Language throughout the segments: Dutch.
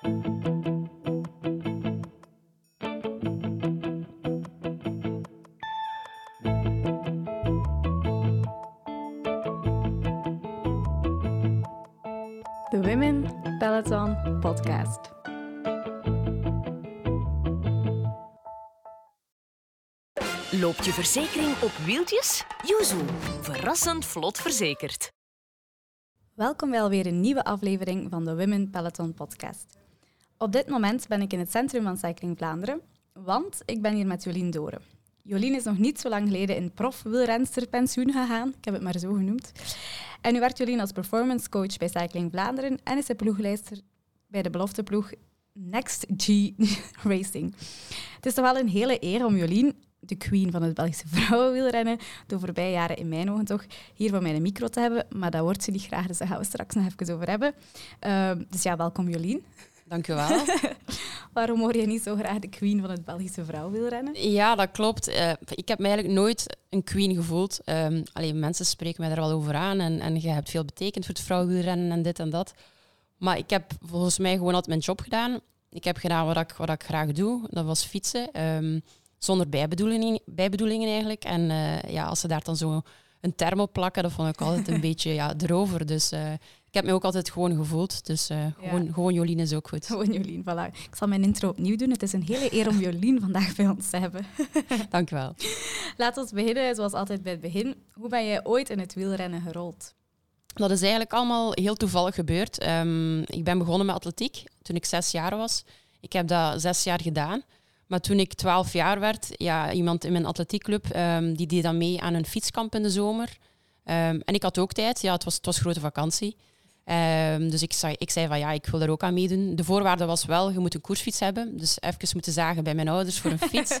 De Women Peloton Podcast. Loopt je verzekering op wieltjes? Yuzu, verrassend vlot verzekerd. Welkom bij alweer een nieuwe aflevering van de Women Peloton Podcast. Op dit moment ben ik in het centrum van Cycling Vlaanderen, want ik ben hier met Jolien Doren. Jolien is nog niet zo lang geleden in prof-wielrenster pensioen gegaan, ik heb het maar zo genoemd. En nu werkt Jolien als performance coach bij Cycling Vlaanderen en is ze ploegleider bij de belofteploeg Next G Racing. Het is toch wel een hele eer om Jolien, de queen van het Belgische vrouwenwielrennen, de voorbije jaren in mijn ogen toch, hier voor mijn micro te hebben. Maar dat wordt ze niet graag, dus daar gaan we straks nog even over hebben. Uh, dus ja, welkom Jolien. Dank u wel. Waarom hoor je niet zo graag de queen van het Belgische vrouwenwielrennen? Ja, dat klopt. Uh, ik heb me eigenlijk nooit een queen gevoeld. Um, alleen mensen spreken mij daar wel over aan en, en je hebt veel betekend voor het vrouwenwielrennen en dit en dat. Maar ik heb volgens mij gewoon altijd mijn job gedaan. Ik heb gedaan wat ik, wat ik graag doe. Dat was fietsen. Um, zonder bijbedoelingen, bijbedoelingen eigenlijk. En uh, ja, als ze daar dan zo een term op plakken, dat vond ik altijd een beetje ja, erover. Dus uh, ik heb me ook altijd gewoon gevoeld. Dus uh, gewoon, ja. gewoon Jolien is ook goed. Gewoon Jolien, voilà. Ik zal mijn intro opnieuw doen. Het is een hele eer om Jolien vandaag bij ons te hebben. Dank wel. Laten we beginnen, zoals altijd bij het begin. Hoe ben jij ooit in het wielrennen gerold? Dat is eigenlijk allemaal heel toevallig gebeurd. Um, ik ben begonnen met atletiek toen ik zes jaar was. Ik heb dat zes jaar gedaan. Maar toen ik twaalf jaar werd, ja, iemand in mijn atletiekclub, um, die deed dan mee aan een fietskamp in de zomer. Um, en ik had ook tijd, ja, het was, het was grote vakantie. Um, dus ik zei, ik zei van ja, ik wil er ook aan meedoen. De voorwaarde was wel, je moet een koersfiets hebben. Dus even moeten zagen bij mijn ouders voor een fiets. uh,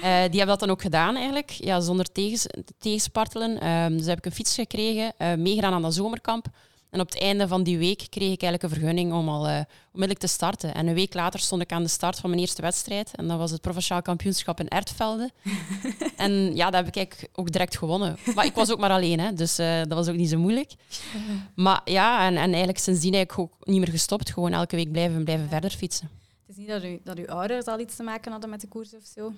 die hebben dat dan ook gedaan eigenlijk, ja, zonder tegens, tegenspartelen. dus heb ik een fiets gekregen, uh, meegedaan aan dat zomerkamp. En op het einde van die week kreeg ik eigenlijk een vergunning om al uh, onmiddellijk te starten. En een week later stond ik aan de start van mijn eerste wedstrijd. En dat was het provinciaal kampioenschap in Ertvelde. en ja, dat heb ik eigenlijk ook direct gewonnen. Maar ik was ook maar alleen, hè, dus uh, dat was ook niet zo moeilijk. Maar ja, en, en eigenlijk sindsdien eigenlijk ook niet meer gestopt. Gewoon elke week blijven, blijven verder fietsen. Het is niet dat, u, dat uw ouders al iets te maken hadden met de koers of zo?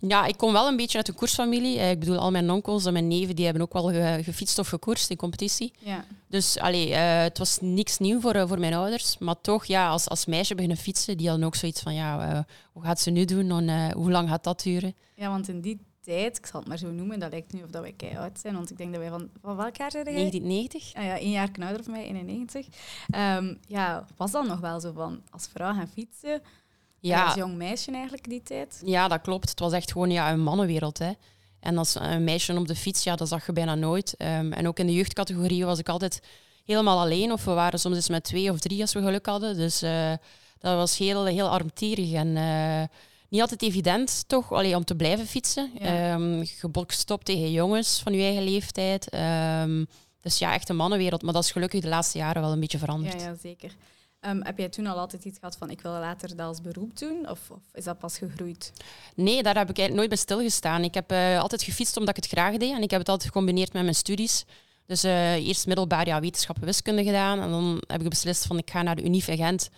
Ja, ik kom wel een beetje uit de koersfamilie. Ik bedoel, al mijn onkels en mijn neven die hebben ook wel ge, gefietst of gekoerst in competitie. Ja. Dus allee, uh, het was niks nieuw voor, uh, voor mijn ouders. Maar toch, ja, als, als meisje beginnen fietsen, die hadden ook zoiets van, ja, uh, hoe gaat ze nu doen en hoe lang gaat dat duren? Ja, want in die tijd, ik zal het maar zo noemen, dat lijkt nu of dat wij kei oud zijn, want ik denk dat wij van, van welk jaar zijn jij? 1990. Ah, ja, één jaar ouder van mij, 91. Um, ja, was dat nog wel zo van, als vrouw gaan fietsen... Ja. Als jong meisje eigenlijk die tijd? Ja, dat klopt. Het was echt gewoon ja, een mannenwereld. Hè. En als een meisje op de fiets, ja, dat zag je bijna nooit. Um, en ook in de jeugdcategorie was ik altijd helemaal alleen. Of we waren soms eens met twee of drie als we geluk hadden. Dus uh, dat was heel, heel armtierig. En uh, niet altijd evident, toch, allee, om te blijven fietsen. Ja. Um, gestopt tegen jongens van je eigen leeftijd. Um, dus ja, echt een mannenwereld. Maar dat is gelukkig de laatste jaren wel een beetje veranderd. Ja, ja zeker. Um, heb jij toen al altijd iets gehad van ik wil later dat als beroep doen? Of, of, is dat pas gegroeid? Nee, daar heb ik eigenlijk nooit bij stilgestaan. Ik heb uh, altijd gefietst omdat ik het graag deed. En ik heb het altijd gecombineerd met mijn studies. Dus uh, eerst middelbaar ja, wetenschappen wiskunde gedaan. En dan heb ik beslist van ik ga naar de Unif in Gent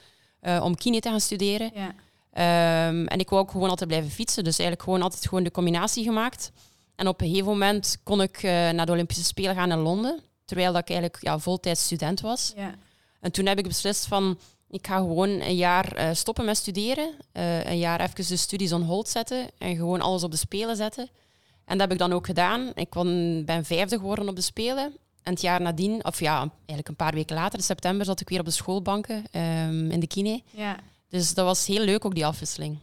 uh, om kine te gaan studeren. Ja. Um, en ik wou ook gewoon altijd blijven fietsen. Dus eigenlijk gewoon altijd gewoon de combinatie gemaakt. En op een gegeven moment kon ik naar de Olympische Spelen gaan in Londen. Terwijl dat ik eigenlijk ja, voltijds student was. Ja. En toen heb ik beslist van, ik ga gewoon een jaar uh, stoppen met studeren. Uh, een jaar even de studies on hold zetten en gewoon alles op de Spelen zetten. En dat heb ik dan ook gedaan. Ik kon, ben vijfde geworden op de Spelen. En het jaar nadien, of ja, eigenlijk een paar weken later, in september, zat ik weer op de schoolbanken um, in de kine. Ja. Dus dat was heel leuk, ook die afwisseling.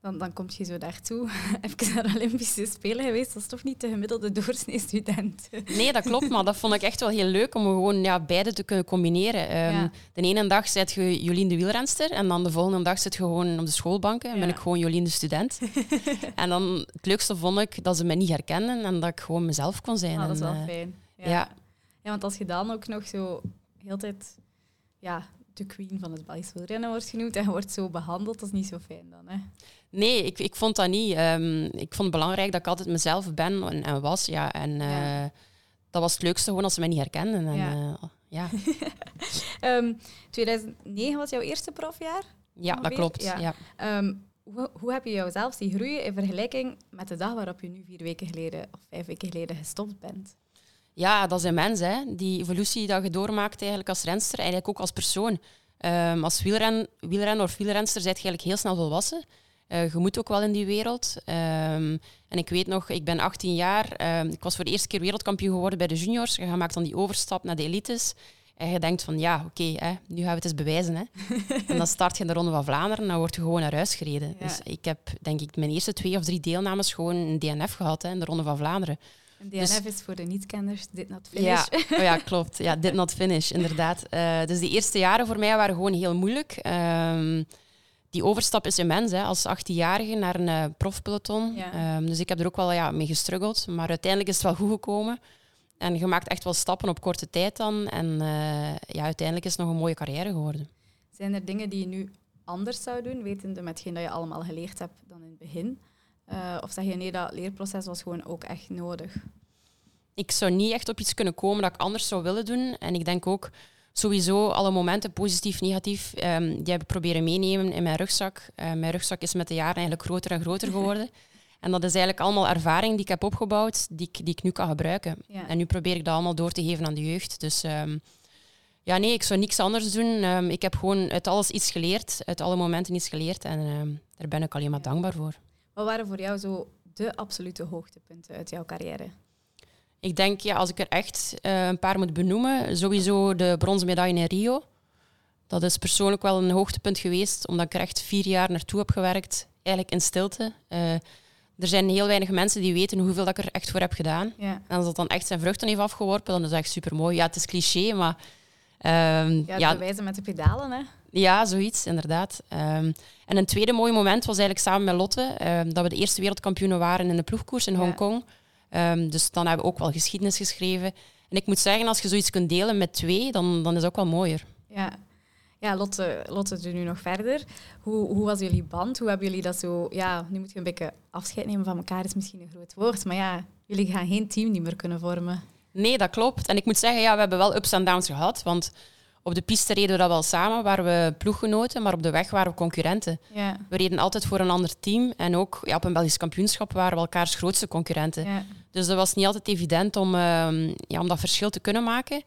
Dan, dan kom je zo daartoe. Even naar de Olympische Spelen geweest, dat is toch niet de gemiddelde doorsnee student. Nee, dat klopt, maar dat vond ik echt wel heel leuk om gewoon ja, beide te kunnen combineren. Um, ja. De ene dag zit je Jolien de wielrenster en dan de volgende dag zit je gewoon op de schoolbanken en ja. ben ik gewoon Jolien de student. en dan het leukste vond ik dat ze me niet herkenden en dat ik gewoon mezelf kon zijn. Ah, dat is wel en, uh, fijn. Ja. ja. Ja. want als je dan ook nog zo heel tijd ja, de queen van het Belgisch wielrennen wordt genoemd en wordt zo behandeld, dat is niet zo fijn dan, hè? Nee, ik, ik vond dat niet. Um, ik vond het belangrijk dat ik altijd mezelf ben en, en was. Ja. En uh, ja. dat was het leukste, gewoon als ze mij niet herkenden. En, ja. Uh, ja. Ehm, 2009 was jouw eerste profjaar. Ja, dat klopt. Ja. Ja. Ehm, hoe, hoe heb je jouzelf zien groeien in vergelijking met de dag waarop je nu vier weken geleden of vijf weken geleden gestopt bent? Ja, dat is immens. Hè. Die evolutie die je doormaakt eigenlijk als renster, eigenlijk ook als persoon. Ehm, als wielren, wielrenner of wielrenster zijt je eigenlijk heel snel volwassen. Eh, je moet ook wel in die wereld. Ehm, en ik weet nog, ik ben 18 jaar. ehm, ik was voor de eerste keer wereldkampioen geworden bij de juniors. Je maakt dan die overstap naar de elites. En je denkt van, ja, oké, hè, nu gaan we het eens bewijzen. Hè. en dan start je in de Ronde van Vlaanderen en dan word je gewoon naar huis gereden. Ja. Dus ik heb, denk ik, mijn eerste twee of drie deelnames gewoon een DNF gehad hè, in de Ronde van Vlaanderen. Een DNF is voor de niet-kenners, dit not finish. Ja, oh ja, klopt. Ja, did not finish, inderdaad. Eh, dus die eerste jaren voor mij waren gewoon heel moeilijk. Ehm, die overstap is immens, hè, als 18-jarige naar een eh, profpeloton. Ja. Ehm, dus ik heb er ook wel ja, mee gestruggeld. Maar uiteindelijk is het wel goed gekomen. En je maakt echt wel stappen op korte tijd dan. En eh, ja, uiteindelijk is het nog een mooie carrière geworden. Zijn er dingen die je nu anders zou doen, wetende met hetgeen dat je allemaal geleerd hebt dan in het begin? Eh, of zeg je nee, dat leerproces was gewoon ook echt nodig? ik zou niet echt op iets kunnen komen dat ik anders zou willen doen. En ik denk ook sowieso alle momenten, positief, negatief, ehm, die heb ik proberen meenemen in mijn rugzak. Eh, mijn rugzak is met de jaren eigenlijk groter en groter geworden. en dat is eigenlijk allemaal ervaring die ik heb opgebouwd, die ik, die ik nu kan gebruiken. Ja. En nu probeer ik dat allemaal door te geven aan de jeugd. Dus ehm, ja, nee, ik zou niks anders doen. Ehm, ik heb gewoon uit alles iets geleerd, uit alle momenten iets geleerd. En daar ben ik alleen maar dankbaar voor. Wat waren voor jou zo de absolute hoogtepunten uit jouw carrière? Ik denk, ja, als ik er echt eh, een paar moet benoemen, sowieso de bronzen medaille in Rio. Dat is persoonlijk wel een hoogtepunt geweest, omdat ik er echt vier jaar naartoe heb gewerkt, eigenlijk in stilte. Eh, er zijn heel weinig mensen die weten hoeveel dat ik er echt voor heb gedaan. Ja, En als dat dan echt zijn vruchten heeft afgeworpen, dan is dat echt super mooi. Ja, het is cliché, maar ehm, ja, ja, het bewijzen met de pedalen, hè? Ja, zoiets, inderdaad. Ehm, en een tweede mooi moment was eigenlijk samen met Lotte, ehm, dat we de eerste wereldkampioenen waren in de ploegkoers in Ja. Hongkong. Ehm, dus dan hebben we ook wel geschiedenis geschreven. En ik moet zeggen, als je zoiets kunt delen met twee, dan, dan is het ook wel mooier. Ja, ja Lotte, Lotte doet nu nog verder. Hoe, hoe was jullie band? Hoe hebben jullie dat zo... Ja, nu moet je een beetje afscheid nemen van elkaar, is misschien een groot woord. Maar ja, jullie gaan geen team niet meer kunnen vormen. Nee, dat klopt. En ik moet zeggen, ja, we hebben wel ups en downs gehad. Want op de piste reden we dat wel samen, waren we ploeggenoten, maar op de weg waren we concurrenten. Ja, We reden altijd voor een ander team. En ook ja, op een Belgisch kampioenschap waren we elkaars grootste concurrenten. ja. Dus dat was niet altijd evident om, ehm, ja, om dat verschil te kunnen maken.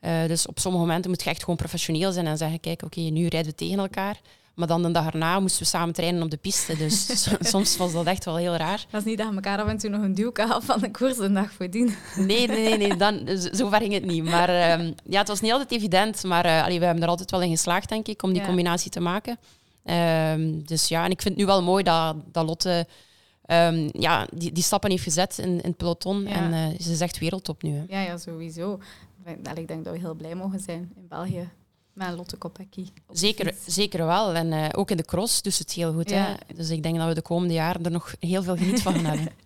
Eh, dus op sommige momenten moet je echt gewoon professioneel zijn en zeggen, kijk, oké, nu rijden we tegen elkaar. Maar dan de dag erna moesten we samen trainen op de piste. Dus so- soms was dat echt wel heel raar. Dat is niet dat je elkaar af en toe nog een duw gaf van de koers een dag voordien. Nee, nee, nee, nee dan, zo ver ging het niet. Maar ehm, ja, het was niet altijd evident. Maar eh, allee, we hebben er altijd wel in geslaagd, denk ik, om die Ja. combinatie te maken. Ehm, dus ja, en ik vind het nu wel mooi dat, dat Lotte ehm, ja, die, die stappen heeft gezet in, in het peloton. Ja. En eh, ze is echt wereldtop nu. Hè. Ja, ja, sowieso. Ik denk dat we heel blij mogen zijn in België met Lotte Kopecky. Zeker, zeker wel. En eh, ook in de cross dus het heel goed. Ja. Hè? Dus ik denk dat we de komende jaren er nog heel veel geniet van gaan hebben.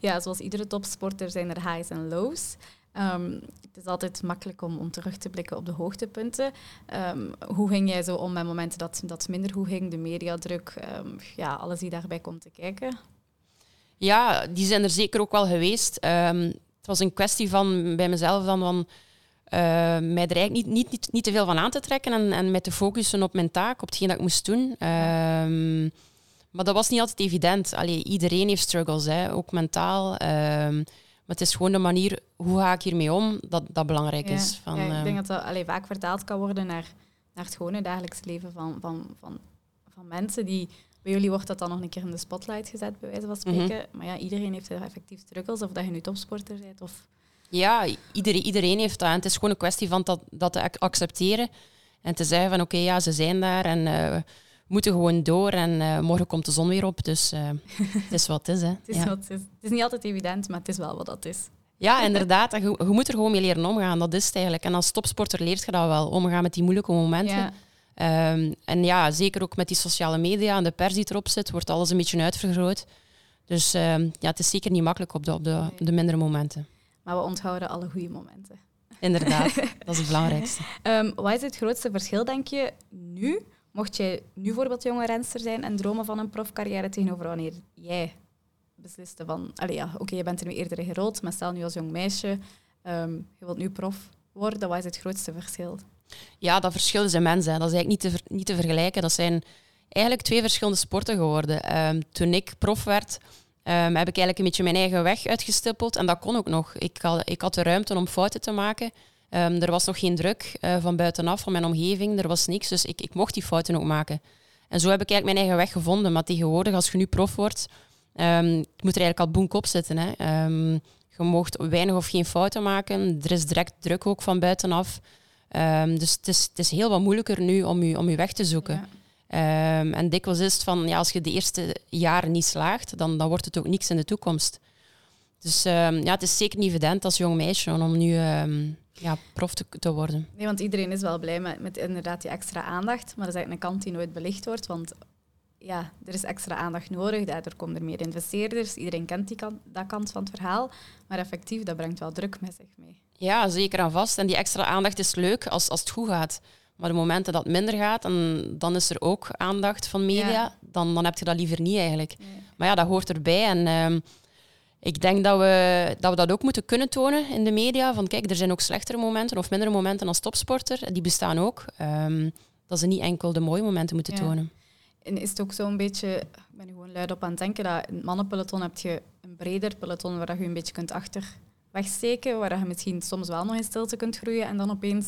Ja, zoals iedere topsporter zijn er highs en lows. Ehm, het is altijd makkelijk om, om terug te blikken op de hoogtepunten. Ehm, hoe ging jij zo om met momenten dat dat minder goed ging? De mediadruk, ehm, ja, alles die daarbij komt te kijken. Ja, die zijn er zeker ook wel geweest. Het was een kwestie van bij mezelf dan van mij er eigenlijk niet, niet, niet, niet te veel van aan te trekken en, en mij te focussen op mijn taak, op hetgeen dat ik moest doen. Ehm, maar dat was niet altijd evident. Allee, iedereen heeft struggles, hè, ook mentaal. Ehm, maar het is gewoon de manier, hoe ga ik hiermee om, dat, dat belangrijk Ja, is. Van, ja, ik ehm, denk dat dat allee, vaak vertaald kan worden naar, naar het gewone dagelijks leven van, van, van, van mensen. Die, bij jullie wordt dat dan nog een keer in de spotlight gezet, bij wijze van Mhm. spreken. Maar ja, iedereen heeft er effectief struggles, of dat je nu topsporter bent. Of... Ja, iedereen, iedereen heeft dat. En het is gewoon een kwestie van dat, dat te ac- accepteren. En te zeggen van oké, ja, ze zijn daar en eh, we moeten gewoon door. En eh, morgen komt de zon weer op. Dus eh, het is wat het is. Hè. Het, is ja. wat het, is. het is niet altijd evident, maar het is wel wat dat is. ja, inderdaad. En Je, je moet er gewoon mee leren omgaan. Dat is het eigenlijk. En als topsporter leert je dat wel. Omgaan met die moeilijke momenten. Ja, Ehm, en ja, zeker ook met die sociale media en de pers die erop zit, wordt alles een beetje uitvergroot. Dus ehm, ja, het is zeker niet makkelijk op de, op de, op de mindere momenten. Maar we onthouden alle goede momenten. Inderdaad, dat is het belangrijkste. Ehm, wat is het grootste verschil, denk je, nu? Mocht jij nu bijvoorbeeld jonge renster zijn en dromen van een profcarrière tegenover wanneer jij besliste van... Allee, ja, oké, je bent er nu eerder gerold, maar stel nu als jong meisje, ehm, je wilt nu prof worden, wat is het grootste verschil? Ja, dat verschil is immens. Hè. Dat is eigenlijk niet te, ver- niet te vergelijken. Dat zijn eigenlijk twee verschillende sporten geworden. Ehm, toen ik prof werd, ehm, heb ik eigenlijk een beetje mijn eigen weg uitgestippeld. En dat kon ook nog. Ik had, ik had de ruimte om fouten te maken. Ehm, er was nog geen druk eh, van buitenaf, van mijn omgeving. Er was niks. Dus ik, ik mocht die fouten ook maken. En zo heb ik eigenlijk mijn eigen weg gevonden. Maar tegenwoordig, als je nu prof wordt, ehm, moet er eigenlijk al boek op zitten. Je mocht weinig of geen fouten maken. Er is direct druk ook van buitenaf. Dus het is, het is heel wat moeilijker nu om je, om je weg te zoeken. Ehm, en dikwijls is het van, ja, als je de eerste jaren niet slaagt, dan, dan wordt het ook niks in de toekomst. Dus ehm, ja, het is zeker niet evident als jong meisje om nu ehm, ja, prof te, te worden. Nee, want iedereen is wel blij met, met inderdaad die extra aandacht. Maar dat is eigenlijk een kant die nooit belicht wordt. Want ja, er is extra aandacht nodig. Daardoor komen er meer investeerders. Iedereen kent die kant, dat kant van het verhaal. Maar effectief, dat brengt wel druk met zich mee. Ja, zeker en vast. En die extra aandacht is leuk als, als het goed gaat. Maar de momenten dat het minder gaat, en dan is er ook aandacht van media, Ja. dan, dan heb je dat liever niet eigenlijk. Nee. Maar ja, dat hoort erbij. En ehm, ik denk dat we, dat we dat ook moeten kunnen tonen in de media. Van kijk, er zijn ook slechtere momenten of mindere momenten als topsporter. Die bestaan ook. Ehm, dat ze niet enkel de mooie momenten moeten Ja. tonen. En is het ook zo'n beetje, ik ben er gewoon luid op aan het denken, dat in het mannenpeloton heb je een breder peloton waar je een beetje kunt achter wegsteken, waar je misschien soms wel nog in stilte kunt groeien en dan opeens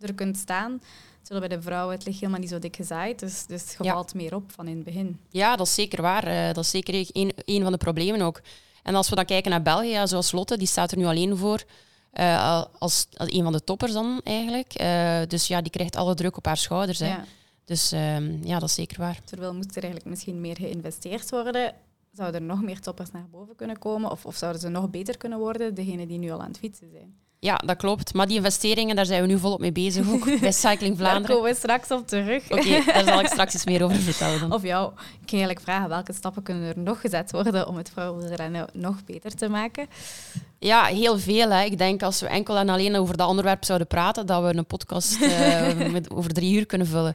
er kunt staan. Terwijl bij de vrouwen het ligt helemaal niet zo dik gezaaid, dus, dus je Ja. valt meer op van in het begin. Ja, dat is zeker waar. Eh, dat is zeker een, een van de problemen ook. En als we dan kijken naar België, ja, zoals Lotte, die staat er nu alleen voor. eh, als, als een van de toppers dan eigenlijk. Eh, dus ja, die krijgt alle druk op haar schouders. Hè. Ja. Dus ehm, ja, dat is zeker waar. Terwijl moest er eigenlijk misschien meer geïnvesteerd worden, zouden er nog meer toppers naar boven kunnen komen of, of zouden ze nog beter kunnen worden, degenen die nu al aan het fietsen zijn. Ja, dat klopt. Maar die investeringen, daar zijn we nu volop mee bezig ook. Bij Cycling Daar Vlaanderen. komen we straks op terug. Oké, daar zal ik straks iets meer over vertellen. Dan. Of jou, ik kan eigenlijk vragen welke stappen kunnen er nog gezet worden om het vrouwenrennen nog beter te maken. Ja, heel veel. Hè. Ik denk als we enkel en alleen over dat onderwerp zouden praten, dat we een podcast eh, met over drie uur kunnen vullen.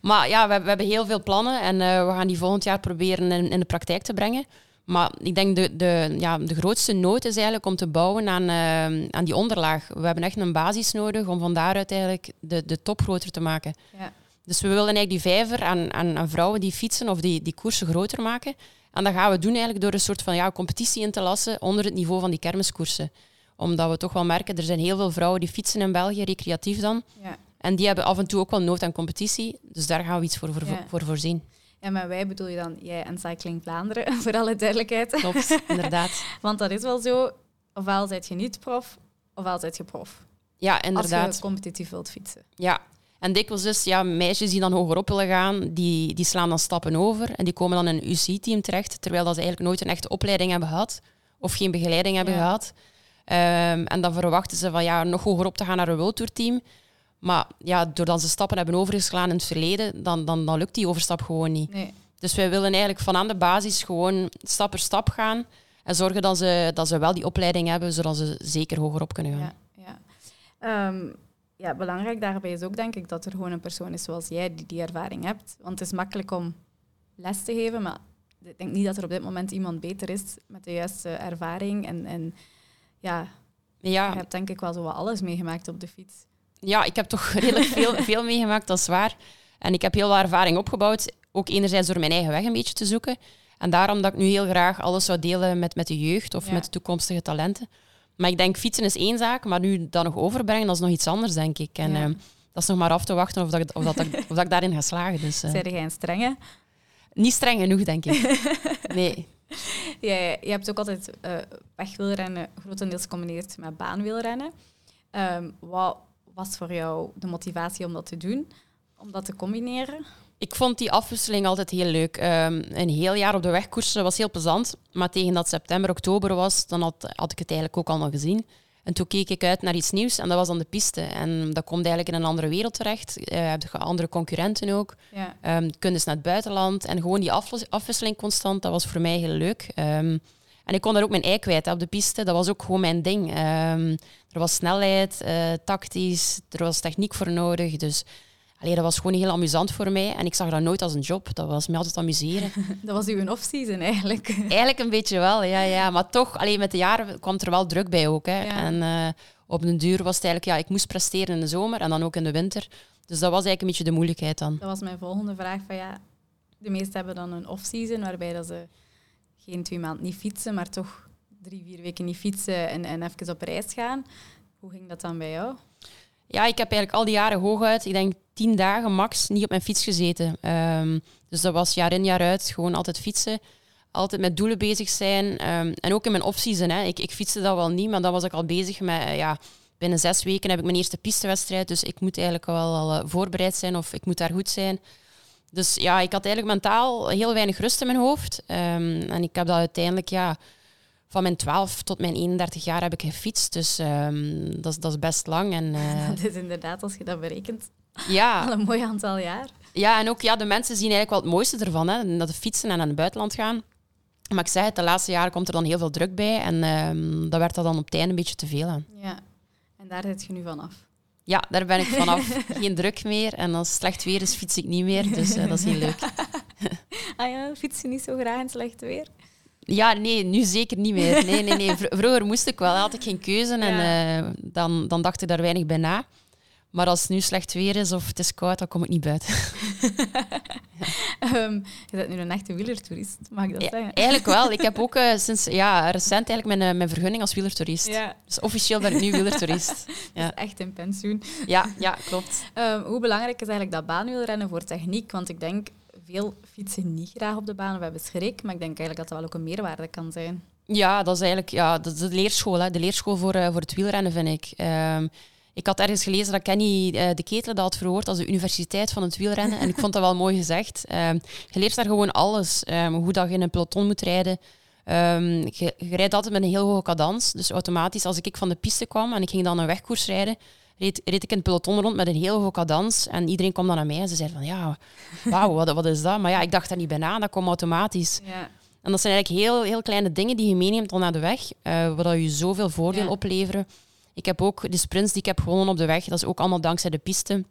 Maar ja, we, we hebben heel veel plannen en eh, we gaan die volgend jaar proberen in, in de praktijk te brengen. Maar ik denk de, de, ja, de grootste nood is eigenlijk om te bouwen aan, eh, aan die onderlaag. We hebben echt een basis nodig om van daaruit eigenlijk de, de top groter te maken. Ja. Dus we willen eigenlijk die vijver aan, aan, aan vrouwen die fietsen of die, die koersen groter maken. En dat gaan we doen eigenlijk door een soort van ja, competitie in te lassen onder het niveau van die kermiskoersen. Omdat we toch wel merken, er zijn heel veel vrouwen die fietsen in België, recreatief dan. Ja. En die hebben af en toe ook wel nood aan competitie. Dus daar gaan we iets voor, voor, Ja. voor voorzien. En met wij bedoel je dan jij en Cycling Vlaanderen, voor alle duidelijkheid. Klopt, inderdaad. Want dat is wel zo, ofwel zijt je niet prof, ofwel zijt je prof. Ja, Als inderdaad. je competitief wilt fietsen. Ja. En dikwijls is, ja, meisjes die dan hogerop willen gaan, die, die slaan dan stappen over en die komen dan in een UCI-team terecht, terwijl dat ze eigenlijk nooit een echte opleiding hebben gehad of geen begeleiding hebben Ja. gehad. Ehm, en dan verwachten ze van ja, nog hogerop te gaan naar een World Tour team. Maar ja, doordat ze stappen hebben overgeslaan in het verleden, dan, dan, dan lukt die overstap gewoon niet. Nee. Dus wij willen eigenlijk van aan de basis gewoon stap per stap gaan en zorgen dat ze, dat ze wel die opleiding hebben, zodat ze zeker hogerop kunnen gaan. Ja, ja. Ehm, ja, belangrijk daarbij is ook denk ik dat er gewoon een persoon is zoals jij die die ervaring hebt. Want het is makkelijk om les te geven, maar ik denk niet dat er op dit moment iemand beter is met de juiste ervaring. En, en ja, Ja, je hebt denk ik wel zo wat alles meegemaakt op de fiets. Ja, ik heb toch redelijk veel, veel meegemaakt, dat is waar. En ik heb heel wat ervaring opgebouwd, ook enerzijds door mijn eigen weg een beetje te zoeken. En daarom dat ik nu heel graag alles zou delen met, met de jeugd of Ja. met toekomstige talenten. Maar ik denk, fietsen is één zaak, maar nu dat nog overbrengen, dat is nog iets anders, denk ik. En Ja. ehm, dat is nog maar af te wachten of, dat, of, dat, of dat ik daarin ga slagen. Dus, eh, Zijde jij een strenge? niet streng genoeg, denk ik. Nee. Je, je hebt ook altijd eh wegwielrennen grotendeels gecombineerd met baanwielrennen. Ehm, wat was voor jou de motivatie om dat te doen? Om dat te combineren? Ik vond die afwisseling altijd heel leuk. Ehm, een heel jaar op de weg koersen was heel plezant. Maar tegen dat september, oktober was, dan had, had ik het eigenlijk ook allemaal gezien. En toen keek ik uit naar iets nieuws en dat was dan de piste. En dat komt eigenlijk in een andere wereld terecht. Je hebt andere concurrenten ook. Ja. Ehm kun dus naar het buitenland. En gewoon die afwis- afwisseling constant, dat was voor mij heel leuk. Ehm, en ik kon daar ook mijn ei kwijt hè, op de piste. Dat was ook gewoon mijn ding. Er was snelheid, eh, tactisch, er was techniek voor nodig. Dus allee, dat was gewoon heel amusant voor mij. En ik zag dat nooit als een job. Dat was me altijd amuseren. Dat was uw off-season eigenlijk. Eigenlijk een beetje wel, ja. ja. Maar toch, alleen met de jaren kwam er wel druk bij ook. Hè. Ja. En eh, op den duur was het eigenlijk, ja, ik moest presteren in de zomer en dan ook in de winter. Dus dat was eigenlijk een beetje de moeilijkheid dan. Dat was mijn volgende vraag. Van, ja, de meesten hebben dan een off-season waarbij dat ze geen twee maanden niet fietsen, maar toch drie, vier weken niet fietsen en, en even op reis gaan. Hoe ging dat dan bij jou? Ja, ik heb eigenlijk al die jaren hooguit, ik denk tien dagen max, niet op mijn fiets gezeten. Ehm, dus dat was jaar in jaar uit gewoon altijd fietsen. Altijd met doelen bezig zijn. Ehm, en ook in mijn off-season. Hè. Ik, ik fietste dat wel niet, maar dan was ik al bezig met... eh, ja, binnen zes weken heb ik mijn eerste pistewedstrijd. Dus ik moet eigenlijk wel al eh, voorbereid zijn of ik moet daar goed zijn. Dus ja, ik had eigenlijk mentaal heel weinig rust in mijn hoofd. Ehm, en ik heb dat uiteindelijk... Ja, van mijn 12 tot mijn 31 jaar heb ik gefietst. Dus ehm, dat, is- dat is best lang. En, eh, Dat is inderdaad, als je dat berekent, ja, al een mooi aantal jaar. ja, en ook ja, de mensen zien eigenlijk wel het mooiste ervan. Hè, dat de fietsen en naar het buitenland gaan. Maar ik zeg het, de laatste jaren komt er dan heel veel druk bij. En ehm dat werd dat dan op het einde een beetje te veel aan. Ja. En daar zit je nu vanaf. Ja, daar ben ik vanaf. Geen druk meer. En als het slecht weer is, fiets ik niet meer. Dus eh, dat is heel leuk. Ah ja, fiets je niet zo graag in slecht weer? Ja, nee, nu zeker niet meer. Nee, nee, nee. Vro- Vroeger moest ik wel, had ik geen keuze. En eh, dan, dan dacht ik daar weinig bij na. Maar als het nu slecht weer is of het is koud, dan kom ik niet buiten. Ehm, je bent nu een echte wielertoerist, mag ik dat Ja, zeggen? eigenlijk wel. Ik heb ook eh, sinds ja, recent eigenlijk mijn, eh, mijn vergunning als wielertoerist. Ja, Dus officieel ben ik nu wielertoerist. Ja. echt in pensioen. Ja, ja, klopt. Ehm, hoe belangrijk is eigenlijk dat baanwielrennen voor techniek? Want ik denk, veel fietsen niet graag op de baan of hebben schrik, maar ik denk eigenlijk dat dat wel ook een meerwaarde kan zijn. Ja, dat is eigenlijk ja, dat is de leerschool. Hè. De leerschool voor, eh, voor het wielrennen, vind ik. Ehm, ik had ergens gelezen dat Kenny eh, de Ketelen dat had verwoord als de universiteit van het wielrennen. En ik vond dat wel mooi gezegd. Ehm, je leert daar gewoon alles. Ehm, hoe dat je in een peloton moet rijden. Je, je rijdt altijd met een heel hoge cadans. Dus automatisch, als ik van de piste kwam en ik ging dan een wegkoers rijden, reed, reed ik in het peloton rond met een heel hoge cadans. En iedereen kwam dan naar mij en ze zeiden van, ja, wauw, wat, wat is dat? Maar ja, ik dacht daar niet bij na, dat kwam automatisch. Ja. En dat zijn eigenlijk heel, heel kleine dingen die je meeneemt al naar de weg, waar dat je zoveel voordeel Ja. opleveren. Ik heb ook de sprints die ik heb gewonnen op de weg, dat is ook allemaal dankzij de piste.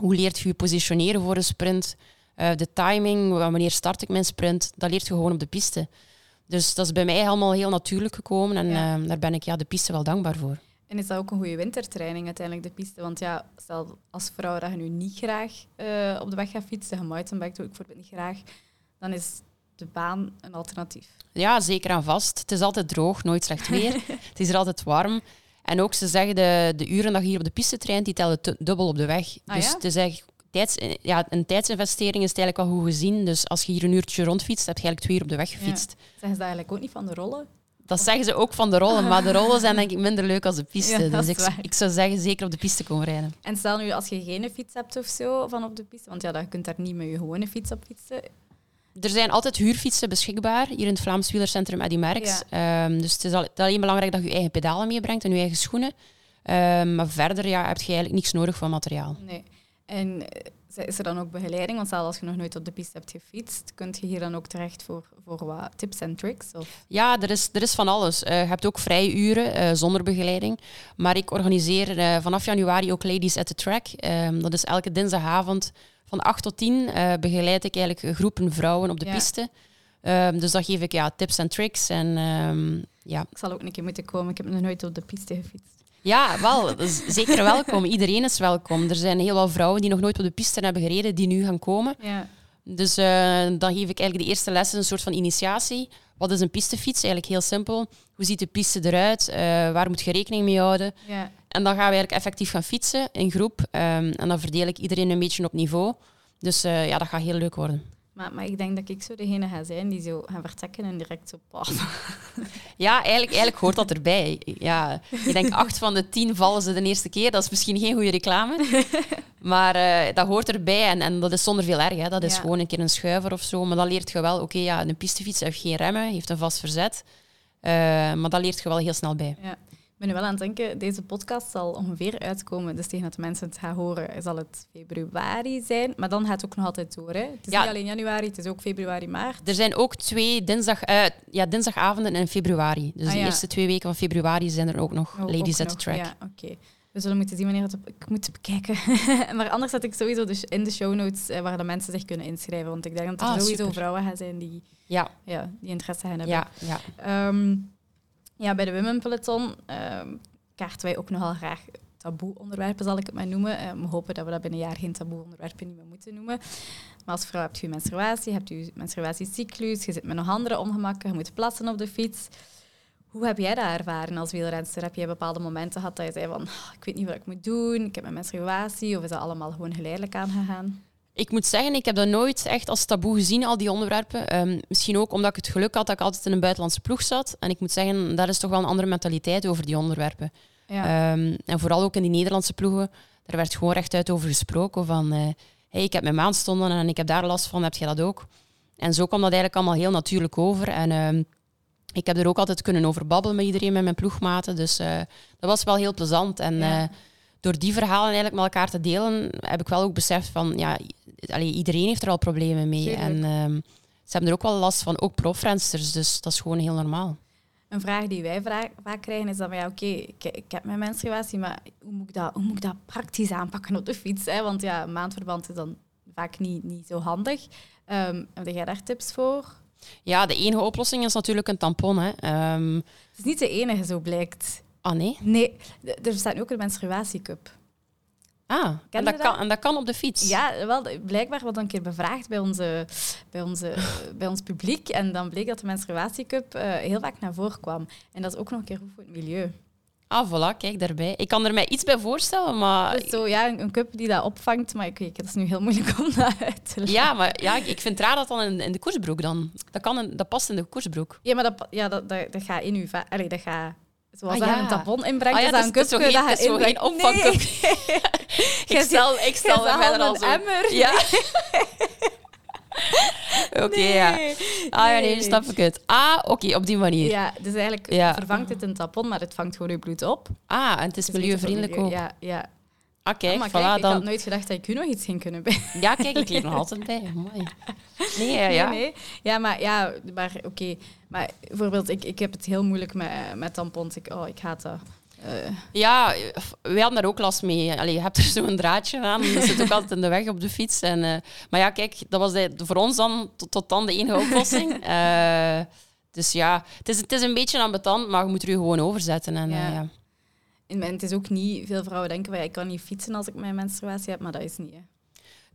Hoe leert je je positioneren voor een sprint? Eh, de timing, wa- wanneer start ik mijn sprint, dat leert je gewoon op de piste. Dus dat is bij mij allemaal heel natuurlijk gekomen en Ja. eh, daar ben ik ja, de piste wel dankbaar voor. En is dat ook een goede wintertraining uiteindelijk, de piste? Want ja, stel als vrouw dat je nu niet graag eh, op de weg gaat fietsen, je mountainbike doe ik bijvoorbeeld niet graag, dan is de baan een alternatief. Ja, zeker en vast. Het is altijd droog, nooit slecht weer. het is er altijd warm. En ook, ze zeggen, de, de uren dat je hier op de piste traint, die tellen dubbel op de weg. Ah, dus ja? het is eigenlijk tijds, ja, een tijdsinvestering is het eigenlijk wel goed gezien. Dus als je hier een uurtje rondfietst, heb je eigenlijk twee uur op de weg gefietst. Zeggen ze dat eigenlijk ook niet van de rollen? Dat zeggen ze ook van de rollen, maar de rollen zijn denk ik minder leuk als de piste. Ja, dus ik, ik zou zeggen, zeker op de piste komen rijden. En stel nu, als je geen fiets hebt of zo van op de piste, want ja, dan kunt daar niet met je gewone fiets op fietsen. Er zijn altijd huurfietsen beschikbaar hier in het Vlaams Wielercentrum Eddy Merckx. Ehm, dus het is al- het is alleen belangrijk dat je je eigen pedalen meebrengt en je eigen schoenen. Ehm, maar verder ja, heb je eigenlijk niks nodig van materiaal. Nee. En eh, is er dan ook begeleiding? Want stel als je nog nooit op de piste hebt gefietst, kun je hier dan ook terecht voor, voor wat tips en tricks? Of... Ja, er is, er is van alles. Eh, je hebt ook vrije uren eh, zonder begeleiding. Maar ik organiseer eh, vanaf januari ook Ladies at the Track. Ehm, dat is elke dinsdagavond van 8 tot 10 eh, begeleid ik eigenlijk groepen vrouwen op de Ja. piste. Ehm, dus dan geef ik ja, tips en tricks. En ehm, ja. Ik zal ook een keer moeten komen. Ik heb nog nooit op de piste gefietst. Ja, wel, zeker welkom. Iedereen is welkom. Er zijn heel veel vrouwen die nog nooit op de piste hebben gereden, die nu gaan komen. Ja. Dus eh, dan geef ik eigenlijk de eerste lessen een soort van initiatie. Wat is een pistefiets? Eigenlijk heel simpel. Hoe ziet de piste eruit? Eh, waar moet je rekening mee houden? ja. En dan gaan we eigenlijk effectief gaan fietsen in groep. Ehm, en dan verdeel ik iedereen een beetje op niveau. Dus eh, ja, dat gaat heel leuk worden. Maar, maar ik denk dat ik zo degene ga zijn die zo gaan vertrekken en direct zo paf. Ja, eigenlijk, eigenlijk hoort dat erbij. Ja, ik denk acht van de tien vallen ze de eerste keer. Dat is misschien geen goede reclame. Maar eh, dat hoort erbij en, en dat is zonder veel erg. Hè. Dat is Ja. gewoon een keer een schuiver of zo. Maar dan leert je wel, oké, ja, een pistefiets heeft geen remmen, heeft een vast verzet. Eh, maar dat leert je wel heel snel bij. Ja. Ik ben nu wel aan het denken, deze podcast zal ongeveer uitkomen. Dus tegen dat de mensen het gaan horen, zal het februari zijn. Maar dan gaat het ook nog altijd door. Hè? Het is Ja. niet alleen januari, het is ook februari, maart. Er zijn ook twee dinsdag, eh, ja, dinsdagavonden in februari. Dus Ah, de eerste twee weken van februari zijn er ook nog Oh, Ladies ook at the. Track. Ja, oké. We zullen moeten zien wanneer het op... Ik moet bekijken. maar anders zet ik sowieso dus in de show notes eh, waar de mensen zich kunnen inschrijven. Want ik denk dat er Ah, sowieso super. vrouwen gaan zijn die, Ja, ja, die interesse gaan hebben. ja, ja. Ehm, ja, bij de Women Peloton, ehm, kaarten wij ook nogal graag taboe-onderwerpen, zal ik het maar noemen. Eh, we hopen dat we dat binnen een jaar geen taboe-onderwerpen niet meer moeten noemen. Maar als vrouw heb je menstruatie, hebt je menstruatiecyclus, je zit met nog andere ongemakken, je moet plassen op de fiets. Hoe heb jij dat ervaren als wielrenster? Heb jij bepaalde momenten gehad dat je zei van, "Oh, ik weet niet wat ik moet doen, ik heb mijn menstruatie, of is dat allemaal gewoon geleidelijk aangegaan? Ik moet zeggen, ik heb dat nooit echt als taboe gezien, al die onderwerpen. Ehm, misschien ook omdat ik het geluk had dat ik altijd in een buitenlandse ploeg zat. En ik moet zeggen, daar is toch wel een andere mentaliteit over die onderwerpen. Ja. Ehm, en vooral ook in die Nederlandse ploegen, daar werd gewoon rechtuit over gesproken van... eh, hey, ik heb mijn maandstonden en ik heb daar last van, heb jij dat ook? En zo kwam dat eigenlijk allemaal heel natuurlijk over. En ehm, ik heb er ook altijd kunnen over babbelen met iedereen, met mijn ploegmaten. Dus eh, dat was wel heel plezant. En Ja. eh, door die verhalen eigenlijk met elkaar te delen, heb ik wel ook beseft van... Ja, allee, iedereen heeft er al problemen mee. Tuurlijk. En ehm, ze hebben er ook wel last van, ook profrensters. Dus dat is gewoon heel normaal. Een vraag die wij vaak krijgen is dan van ja, oké, ik, ik heb mijn menstruatie, maar hoe moet ik dat, hoe moet ik dat praktisch aanpakken op de fiets? Hè? Want ja, maandverband is dan vaak niet, niet zo handig. Ehm heb jij daar tips voor? Ja, de enige oplossing is natuurlijk een tampon. Hè. Ehm, Het is niet de enige, zo blijkt. ah, nee? Nee, er staat nu ook een menstruatiecup. Ah, en dat, dat? kan, en dat kan op de fiets? Ja, wel, blijkbaar wat een keer bevraagd bij, onze, bij, onze, bij ons publiek. En dan bleek dat de menstruatiecup eh, heel vaak naar voren kwam. En dat is ook nog een keer goed voor het milieu. Ah, voilà, kijk daarbij. Ik kan er mij iets bij voorstellen, maar... Dus zo, ja, een, een cup die dat opvangt, maar ik weet, het is nu heel moeilijk om dat uit te leggen. Ja, maar ja, ik- vind het raar dat dan in, in de koersbroek dan. Dat, kan dat past in de koersbroek. Ja, maar dat, ja, dat, dat, dat gaat in uw... Allee, dat gaat... Zoals Ah, je ja. een tampon inbrengt, Ah, ja, dat het een is- cupje zo dat is zo geen opvangcup. Nee. Ik stel, ik stel er al een zo... emmer. Ja. Oké, ja. Nee. Ah ja, nee, snap ik het. Ah, oké, op die manier. Ja, dus eigenlijk Ja. vervangt het een tampon, maar het vangt gewoon je bloed op. Ah, en het is is milieuvriendelijk ook. Ja, ja. Ah, kijk, Oh, maar voilà, kijk, ik dan... had nooit gedacht dat ik u nog iets ging kunnen bij. Ja, kijk, ik leef nog altijd bij. Mooi. Nee, ja, ja. Nee, nee. Ja, maar, ja, maar oké. Maar bijvoorbeeld, ik, ik heb het heel moeilijk met, met tampons. Ik, oh, ik haat dat. Eh, Ja, wij hadden daar ook last mee. Allee, je hebt er zo'n draadje aan dat zit ook altijd in de weg op de fiets. En, eh, maar ja, kijk, dat was de- voor ons dan tot, tot dan de enige oplossing. Eh, dus ja, het is, het is een beetje ambetant, maar je moet er je gewoon overzetten. En, Ja. ja. en het is ook niet... Veel vrouwen denken, van, ik kan niet fietsen als ik mijn menstruatie heb, maar dat is niet. Hè.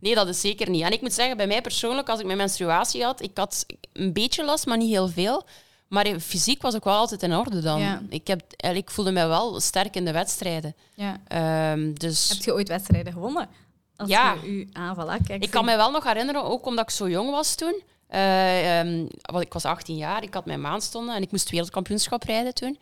Nee, dat is zeker niet. En ik moet zeggen, bij mij persoonlijk, als ik mijn menstruatie had, ik had een beetje last, maar niet heel veel. Maar fysiek was ik wel altijd in orde dan. Ja. Ik, heb, ik voelde mij wel sterk in de wedstrijden. Ja. Ehm, dus... Heb je ooit wedstrijden gewonnen? Als Ja. u aanvallen. Kijk, Ik kan me wel nog herinneren, ook omdat ik zo jong was toen. Eh, want ik was 18 jaar, ik had mijn maandstonden en ik moest wereldkampioenschap rijden toen.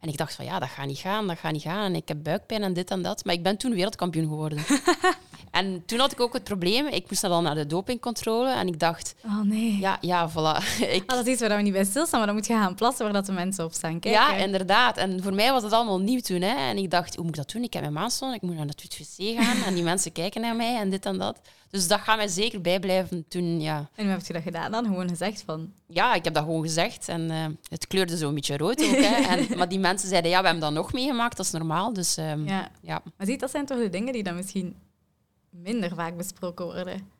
En ik dacht van ja, dat gaat niet gaan, dat gaat niet gaan. En ik heb buikpijn en dit en dat. Maar ik ben toen wereldkampioen geworden. en toen had ik ook het probleem, ik moest dan naar de dopingcontrole en ik dacht, Oh nee. ja, ja, voilà. ik, Ah, dat is iets waar we niet bij stilstaan, maar dan moet je gaan plassen waar dat de mensen op staan. Kijk, ja, hè. inderdaad. En voor mij was het allemaal nieuw toen. Hè. En ik dacht, hoe moet ik dat doen? Ik heb mijn maandstonden, ik moet naar het wc gaan en die mensen kijken naar mij en dit en dat. Dus dat gaat mij zeker bijblijven toen, ja. En hoe heb je dat gedaan dan? Gewoon gezegd van... Ja, ik heb dat gewoon gezegd. En eh, het kleurde zo een beetje rood ook. Hè. En, maar die mensen zeiden, ja, we hebben dat nog meegemaakt, dat is normaal. Dus ehm, ja. Ja. Maar ziet, dat zijn toch de dingen die dan misschien minder vaak besproken worden.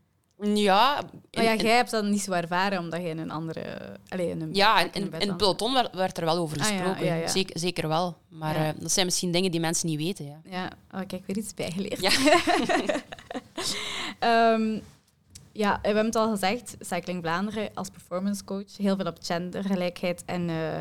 Ja, Maar ja, jij hebt dat niet zo ervaren, omdat je in een andere... Allee, in een, ja, in, in het peloton werd, werd er wel over Ah, ja, gesproken. ja, ja. Zeker, zeker wel. Maar eh, dat zijn misschien dingen die mensen niet weten. Ja. Ja, oh, kijk, weer iets bijgeleerd. Ja. Ehm, ja, we hebben het al gezegd, Cycling Vlaanderen als performance coach, heel veel op gendergelijkheid en, eh,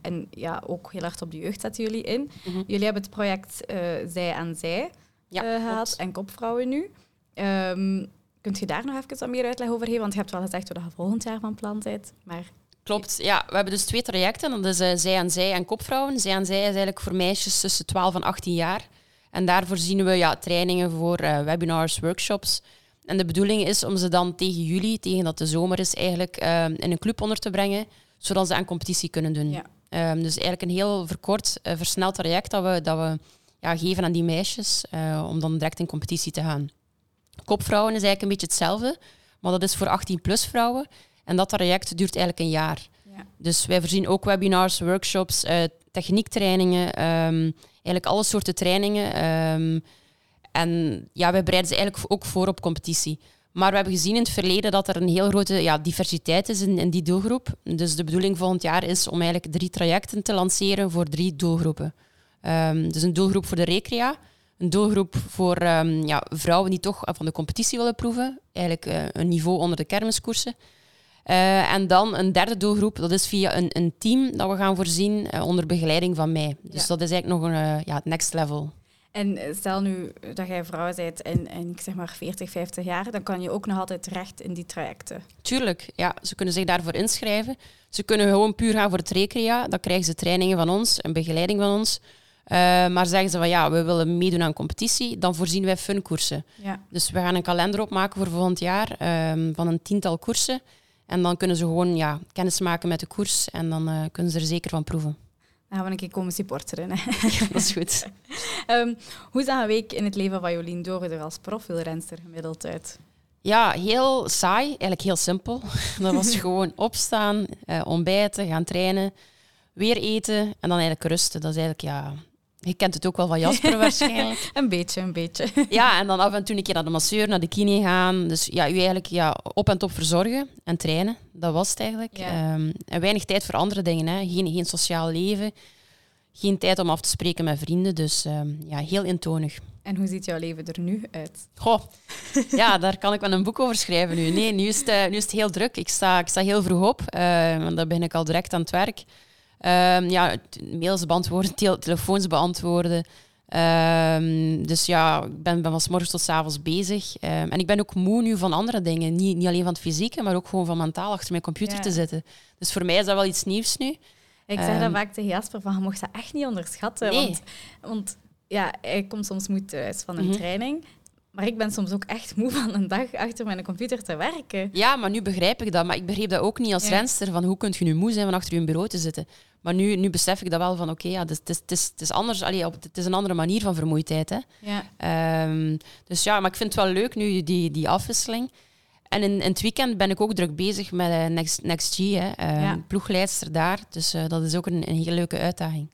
en ja, ook heel hard op de jeugd zetten jullie in. Mhm. Jullie hebben het project eh, Zij aan Zij Ja, eh, klopt. en Kopvrouwen nu. Ehm kunt je daar nog even wat meer uitleg over geven? Want je hebt wel gezegd dat je volgend jaar van plan bent, maar... Klopt, ja. We hebben dus twee trajecten. Dat is eh, Zij aan Zij en Kopvrouwen. Zij aan Zij is eigenlijk voor meisjes tussen 12 en 18 jaar. En daarvoor zien we ja, trainingen voor eh, webinars, workshops. En de bedoeling is om ze dan tegen juli, tegen dat de zomer is, eigenlijk eh, in een club onder te brengen, zodat ze aan competitie kunnen doen. Ja. Ehm, dus eigenlijk een heel verkort, versneld traject dat we, dat we ja, geven aan die meisjes, eh, om dan direct in competitie te gaan. Kopvrouwen is eigenlijk een beetje hetzelfde, maar dat is voor 18-plus vrouwen. En dat traject duurt eigenlijk een jaar. Ja. Dus wij voorzien ook webinars, workshops, eh, techniektrainingen, ehm, eigenlijk alle soorten trainingen. ehm, en ja, wij bereiden ze eigenlijk ook voor op competitie. Maar we hebben gezien in het verleden dat er een heel grote ja, diversiteit is in, in die doelgroep. Dus de bedoeling volgend jaar is om eigenlijk drie trajecten te lanceren voor drie doelgroepen. Ehm, dus een doelgroep voor de recrea. Een doelgroep voor ehm, ja, vrouwen die toch van de competitie willen proeven. Eigenlijk eh, een niveau onder de kermiskoersen. Uh, en dan een derde doelgroep, dat is via een, een team dat we gaan voorzien uh, onder begeleiding van mij. Dus Ja. dat is eigenlijk nog een ja, het next level. En stel nu dat jij vrouw bent en, en ik zeg maar 40, 50 jaar, dan kan je ook nog altijd terecht in die trajecten. Tuurlijk, ja. Ze kunnen zich daarvoor inschrijven. Ze kunnen gewoon puur gaan voor het recrea. Dan krijgen ze trainingen van ons, een begeleiding van ons. Uh, maar zeggen ze van ja, we willen meedoen aan competitie, dan voorzien wij funkoersen. Ja. Dus we gaan een kalender opmaken voor volgend jaar um, van een tiental koersen. En dan kunnen ze gewoon ja, kennis maken met de koers en dan uh, kunnen ze er zeker van proeven. Dan gaan we een keer komen supporteren. Hè. Ja, dat is goed. um, hoe zag een week in het leven van Jolien Doren er als profielrenster gemiddeld uit? Ja, heel saai. Eigenlijk heel simpel. Dat was gewoon opstaan, uh, ontbijten, gaan trainen, weer eten en dan eigenlijk rusten. Dat is eigenlijk, ja... Je kent het ook wel van Jasper waarschijnlijk. een beetje, een beetje. Ja, en dan af en toe een keer naar de masseur, naar de kine gaan. Dus ja, u eigenlijk ja, op en top verzorgen en trainen. Dat was het eigenlijk. Ja. Um, en weinig tijd voor andere dingen. Hè. Geen, geen sociaal leven. Geen tijd om af te spreken met vrienden. Dus um, ja, heel eentonig. En hoe ziet jouw leven er nu uit? Goh, ja, daar kan ik wel een boek over schrijven nu. Nee, nu is het, uh, nu is het heel druk. Ik sta, ik sta heel vroeg op. Uh, want dan ben ik al direct aan het werk. Um, ja, mails beantwoorden, te telefoons beantwoorden. Um, dus ja, ik ben, ben van s morgens tot s avonds bezig. Um, en ik ben ook moe nu van andere dingen. Niet, niet alleen van het fysieke, maar ook gewoon van mentaal achter mijn computer Ja. te zitten. Dus voor mij is dat wel iets nieuws nu. Ik zeg dat Ehm, vaak tegen Jasper, van, je mocht dat echt niet onderschatten. Nee. Want, want ja, hij komt soms moe thuis van een Mhm. training. Maar ik ben soms ook echt moe van een dag achter mijn computer te werken. Ja, maar nu begrijp ik dat. Maar ik begreep dat ook niet als Ja. renster. Van hoe kun je nu moe zijn van achter je bureau te zitten? Maar nu, nu besef ik dat wel van oké, ja, het, is, het, is, het, is, het is anders. Allee, het is een andere manier van vermoeidheid. Hè. Ja. Ehm, dus ja, maar ik vind het wel leuk nu, die, die afwisseling. En in, in het weekend ben ik ook druk bezig met eh, Next, Next G, hè, Ehm, Ja. ploegleidster daar. Dus eh, dat is ook een, een hele leuke uitdaging.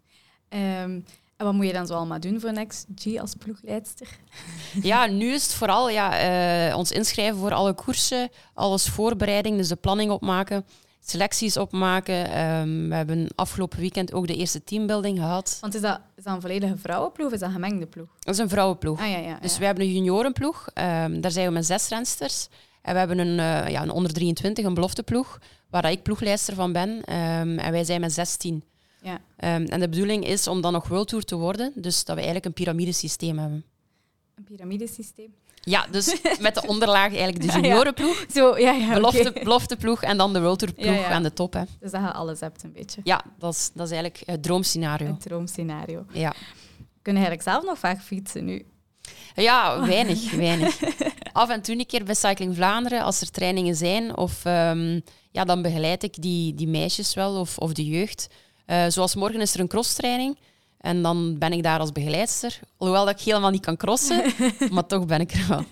Ehm, en wat moet je dan zo allemaal doen voor Next G als ploegleidster? Ja, nu is het vooral ja, eh, ons inschrijven voor alle koersen, alles voorbereiding, dus de planning opmaken, selecties opmaken. Ehm, we hebben afgelopen weekend ook de eerste teambuilding gehad. Want is dat, is dat een volledige vrouwenploeg of is dat een gemengde ploeg? Dat is een vrouwenploeg. Ah ja, ja. Dus we hebben een juniorenploeg, ehm, daar zijn we met zes rensters. En we hebben een, eh, ja, een onder 23, een belofteploeg, waar ik ploegleider van ben. Ehm, en wij zijn met 16. Ja. Ehm, en de bedoeling is om dan nog World Tour te worden, dus dat we eigenlijk een piramidesysteem hebben. Een piramidesysteem. Ja, dus met de onderlaag eigenlijk de ja. juniorenploeg, Zo, ja, ja. oké. belofte, belofteploeg en dan de World Tour ploeg Ja, ja. aan de top. Hè. Dus dat je alles hebt een beetje. Ja, dat is, dat is eigenlijk het droomscenario. Een droomscenario. Ja. Kun je eigenlijk zelf nog vaak fietsen nu? Ja, weinig, weinig. Af en toe een keer bij Cycling Vlaanderen, als er trainingen zijn. Of ehm, ja, dan begeleid ik die, die meisjes wel, of, of de jeugd. Eh, zoals morgen is er een crosstraining. En dan ben ik daar als begeleidster. Alhoewel dat ik helemaal niet kan crossen, maar toch ben ik er wel.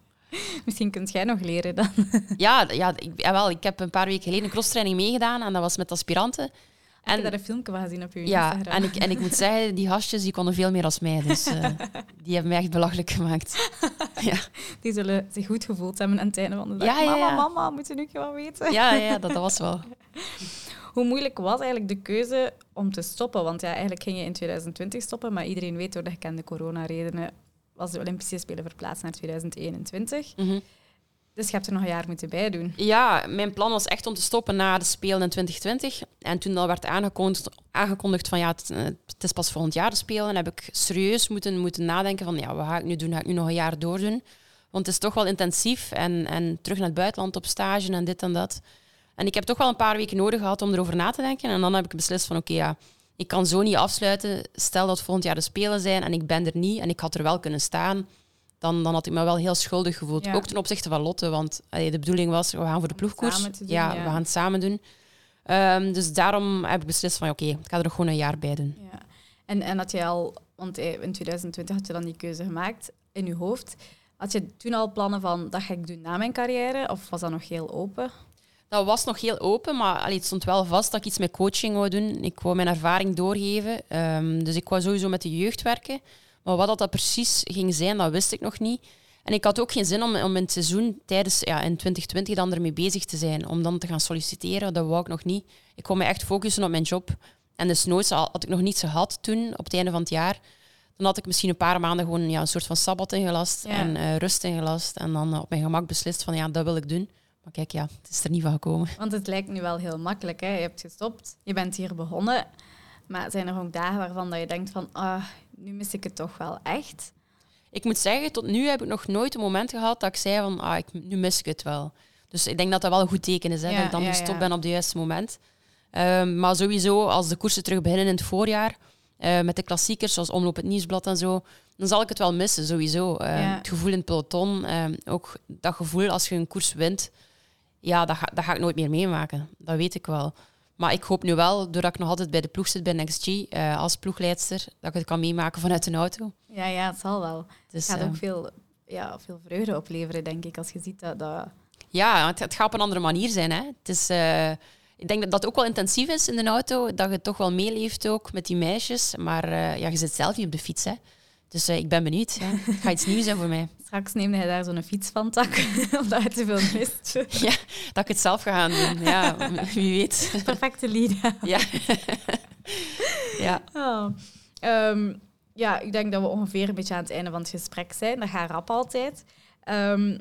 Misschien kunt jij nog leren dan. Ja, ja ik, jawel, ik heb een paar weken geleden een crosstraining meegedaan en dat was met aspiranten. Ik heb En, daar een filmpje van gezien op je ja, Instagram. en, ik, en ik moet zeggen, die gastjes die konden veel meer als mij. Dus eh, die hebben mij echt belachelijk gemaakt. Ja. Die zullen zich goed gevoeld hebben aan het einde van de dag. Ja, ja, ja. Mama, mama, moet je nu wel weten? Ja, ja dat, dat was wel. Hoe moeilijk was eigenlijk de keuze om te stoppen? Want ja, eigenlijk ging je in 2020 stoppen, maar iedereen weet door de gekende coronaredenen was de Olympische Spelen verplaatst naar 2021. Mhm. Dus je hebt er nog een jaar moeten bij doen. Ja, mijn plan was echt om te stoppen na de Spelen in 2020. En toen dat werd aangekondigd, aangekondigd van ja, het, eh, het is pas volgend jaar de Spelen, heb ik serieus moeten, moeten nadenken van ja, wat ga ik nu doen? Ga ik nu nog een jaar doordoen? Want het is toch wel intensief en, en terug naar het buitenland op stage en dit en dat. En ik heb toch wel een paar weken nodig gehad om erover na te denken. En dan heb ik beslist van oké, ja, ik kan zo niet afsluiten. Stel dat volgend jaar de Spelen zijn en ik ben er niet en ik had er wel kunnen staan. Dan, dan had ik me wel heel schuldig gevoeld. Ja. Ook ten opzichte van Lotte, want allee, de bedoeling was, we gaan voor de ploegkoers. doen, ja. we gaan het samen doen. Ehm, dus daarom heb ik beslist van oké, ik ga er nog gewoon een jaar bij doen. Ja. En, en had je al, want eh, in 2020 had je dan die keuze gemaakt in je hoofd. Had je toen al plannen van dat ga ik doen na mijn carrière? Of was dat nog heel open? Dat was nog heel open, maar allee, het stond wel vast dat ik iets met coaching wou doen. Ik wou mijn ervaring doorgeven. Ehm, dus ik wou sowieso met de jeugd werken. Maar wat dat, dat precies ging zijn, dat wist ik nog niet. En ik had ook geen zin om, om in het seizoen tijdens ja, in 2020 dan ermee bezig te zijn. Om dan te gaan solliciteren, dat wou ik nog niet. Ik wou me echt focussen op mijn job. En de snoots had ik nog niet gehad toen, op het einde van het jaar. Dan had ik misschien een paar maanden gewoon ja, een soort van sabbat ingelast Ja. en eh, rust ingelast. En dan eh, op mijn gemak beslist van ja, dat wil ik doen. Maar kijk, ja, het is er niet van gekomen. Want het lijkt nu wel heel makkelijk. Hè? Je hebt gestopt, je bent hier begonnen. Maar zijn er ook dagen waarvan dat je denkt van, ah, nu mis ik het toch wel echt? Ik moet zeggen, tot nu heb ik nog nooit een moment gehad dat ik zei van ah, ik, nu mis ik het wel. Dus ik denk dat dat wel een goed teken is, hè, Ja, dat ik dan ja, gestopt ja. ben op het juiste moment. Ehm, maar sowieso, als de koersen terug beginnen in het voorjaar, eh, met de klassiekers zoals Omloop het Nieuwsblad en zo, dan zal ik het wel missen, sowieso. Ehm, Ja. Het gevoel in het peloton, ehm, ook dat gevoel als je een koers wint, ja, dat ga, dat ga ik nooit meer meemaken. Dat weet ik wel. Maar ik hoop nu wel, doordat ik nog altijd bij de ploeg zit bij NXG, eh, als ploegleidster, dat ik het kan meemaken vanuit een auto. Ja, ja, het zal wel. Dus, Het gaat eh, ook veel, ja, veel vreugde opleveren, denk ik, als je ziet dat... dat... Ja, het, het gaat op een andere manier zijn. Hè. Het is, eh, ik denk dat dat ook wel intensief is in de auto, dat je toch wel meeleeft ook met die meisjes. Maar ja, je zit zelf niet op de fiets. Hè. Dus ik ben benieuwd. Ja. Het gaat iets nieuws zijn voor mij. Straks neemde hij daar zo'n fiets van tak, omdat hij te veel mist. Ja, dat ik het zelf ga gaan doen. Ja, wie weet. Perfecte lead. Ja. ja. Oh. Ehm, ja, ik denk dat we ongeveer een beetje aan het einde van het gesprek zijn. Dat gaat rap altijd. Ehm,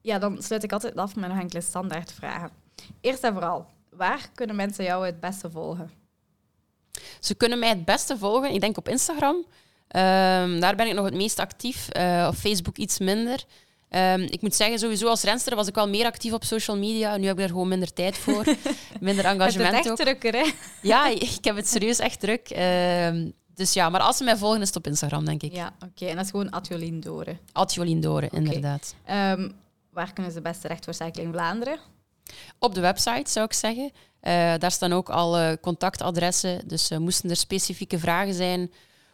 ja, dan sluit ik altijd af met nog enkele standaardvragen. Eerst en vooral, waar kunnen mensen jou het beste volgen? Ze kunnen mij het beste volgen, ik denk op Instagram. Ehm, daar ben ik nog het meest actief. Eh, op Facebook iets minder. Ehm, ik moet zeggen, sowieso als renster was ik wel meer actief op social media. Nu heb ik er gewoon minder tijd voor. minder Het is engagement echt ook. drukker, hè? Ja, ik heb het serieus echt druk. Ehm, dus ja, maar als ze mij volgen, is het op Instagram, denk ik. Ja, oké. En dat is gewoon Atjolien Doren. Ad Jolien Doren, inderdaad. Waar kunnen ze best terecht voor Cycling Vlaanderen? Op de website, zou ik zeggen. Eh, daar staan ook al contactadressen. Dus eh, moesten er specifieke vragen zijn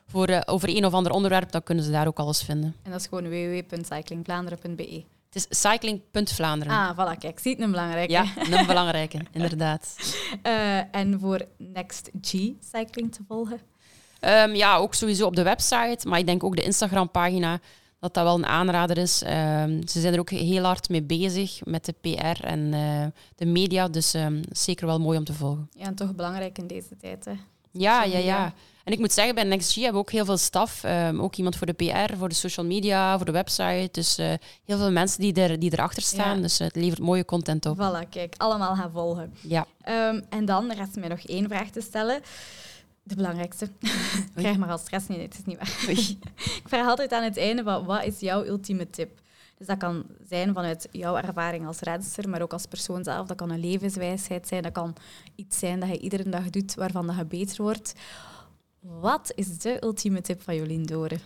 voor, eh, over een of ander onderwerp, dan kunnen ze daar ook alles vinden. En dat is gewoon www.cyclingvlaanderen.be. Het is cycling.vlaanderen. Ah, voilà, kijk, zie het een belangrijke. Ja, een belangrijke, inderdaad. Eh, en voor Next G Cycling te volgen? Ehm, ja, ook sowieso op de website, maar ik denk ook de Instagram-pagina, dat dat wel een aanrader is. Ehm, ze zijn er ook heel hard mee bezig met de PR en eh, de media, dus ehm, zeker wel mooi om te volgen. Ja, en toch belangrijk in deze tijd, hè? Ja, ja, ja. En ik moet zeggen, bij NextG hebben we ook heel veel staf. Ehm, ook iemand voor de PR, voor de social media, voor de website. Dus eh, heel veel mensen die, er, die erachter staan. Ja. Dus het levert mooie content op. Voilà, kijk, allemaal gaan volgen. Ja. Ehm, en dan rest mij nog één vraag te stellen. De belangrijkste. Ik krijg maar al stress. Nee, nee, het is niet waar. Oei. Ik vraag altijd aan het einde, van, wat is jouw ultieme tip? Dus dat kan zijn vanuit jouw ervaring als renster, maar ook als persoon zelf. Dat kan een levenswijsheid zijn, dat kan iets zijn dat je iedere dag doet waarvan dat je beter wordt. Wat is de ultieme tip van Jolien Doren?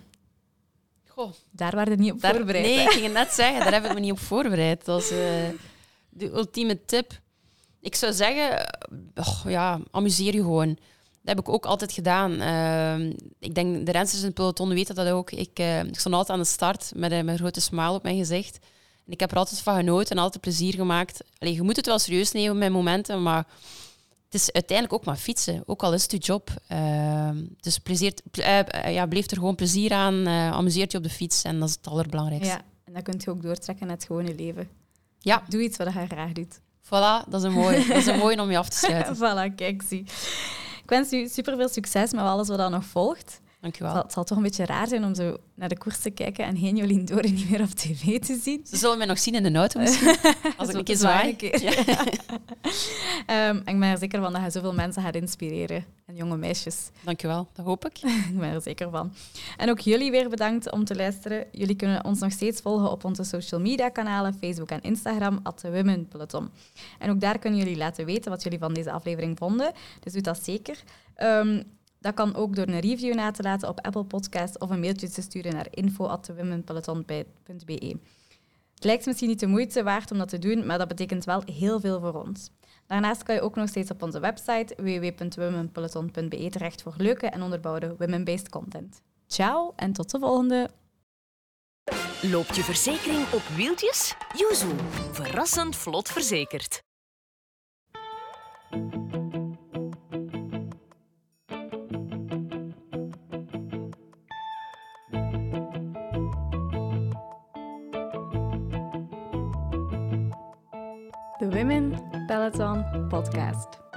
Goh, Daar waren we niet op daar, voorbereid. nee, hè? ik ging het net zeggen, daar heb ik me niet op voorbereid. Dat is eh, de ultieme tip. Ik zou zeggen, eh, och, ja, amuseer je gewoon. Dat heb ik ook altijd gedaan. Ehm, ik denk, de rensters in het peloton weten dat ook. Ik, eh, ik stond altijd aan de start met een grote smile op mijn gezicht. En ik heb er altijd van genoten en altijd plezier gemaakt. Allee, je moet het wel serieus nemen met momenten, maar het is uiteindelijk ook maar fietsen. Ook al is het je job. Ehm, dus plezier, ple- eh, eh, ja, bleef er gewoon plezier aan. eh amuseert je op de fiets en dat is het allerbelangrijkste. Ja, en dat kun je ook doortrekken naar het gewone leven. Ja. Doe iets wat je graag doet. Voilà, dat is een mooie. Dat is een mooie om je af te sluiten. voilà, kijk, zie. Ik wens u super veel succes met alles wat dan nog volgt. Het Dankjewel. zal, het zal toch een beetje raar zijn om zo naar de koers te kijken en geen Jolien Doren niet meer op tv te zien. Ze zullen mij nog zien in de auto misschien, als ik een keer zwaai. een keer. Ja. Ehm, ik ben er zeker van dat je zoveel mensen gaat inspireren. En jonge meisjes. Dankjewel, dat hoop ik. Ik ben er zeker van. En ook jullie weer bedankt om te luisteren. Jullie kunnen ons nog steeds volgen op onze social media kanalen, Facebook en Instagram, at Peloton. En ook daar kunnen jullie laten weten wat jullie van deze aflevering vonden. Dus doe dat zeker. Ehm, dat kan ook door een review na te laten op Apple Podcast of een mailtje te sturen naar info.thewomenpeloton.be. Het lijkt misschien niet de moeite waard om dat te doen, maar dat betekent wel heel veel voor ons. Daarnaast kan je ook nog steeds op onze website www.womenpeloton.be terecht voor leuke en onderbouwde women-based content. Ciao en tot de volgende! Loopt je verzekering op wieltjes? Yuzu. Verrassend vlot verzekerd. Peloton Podcast.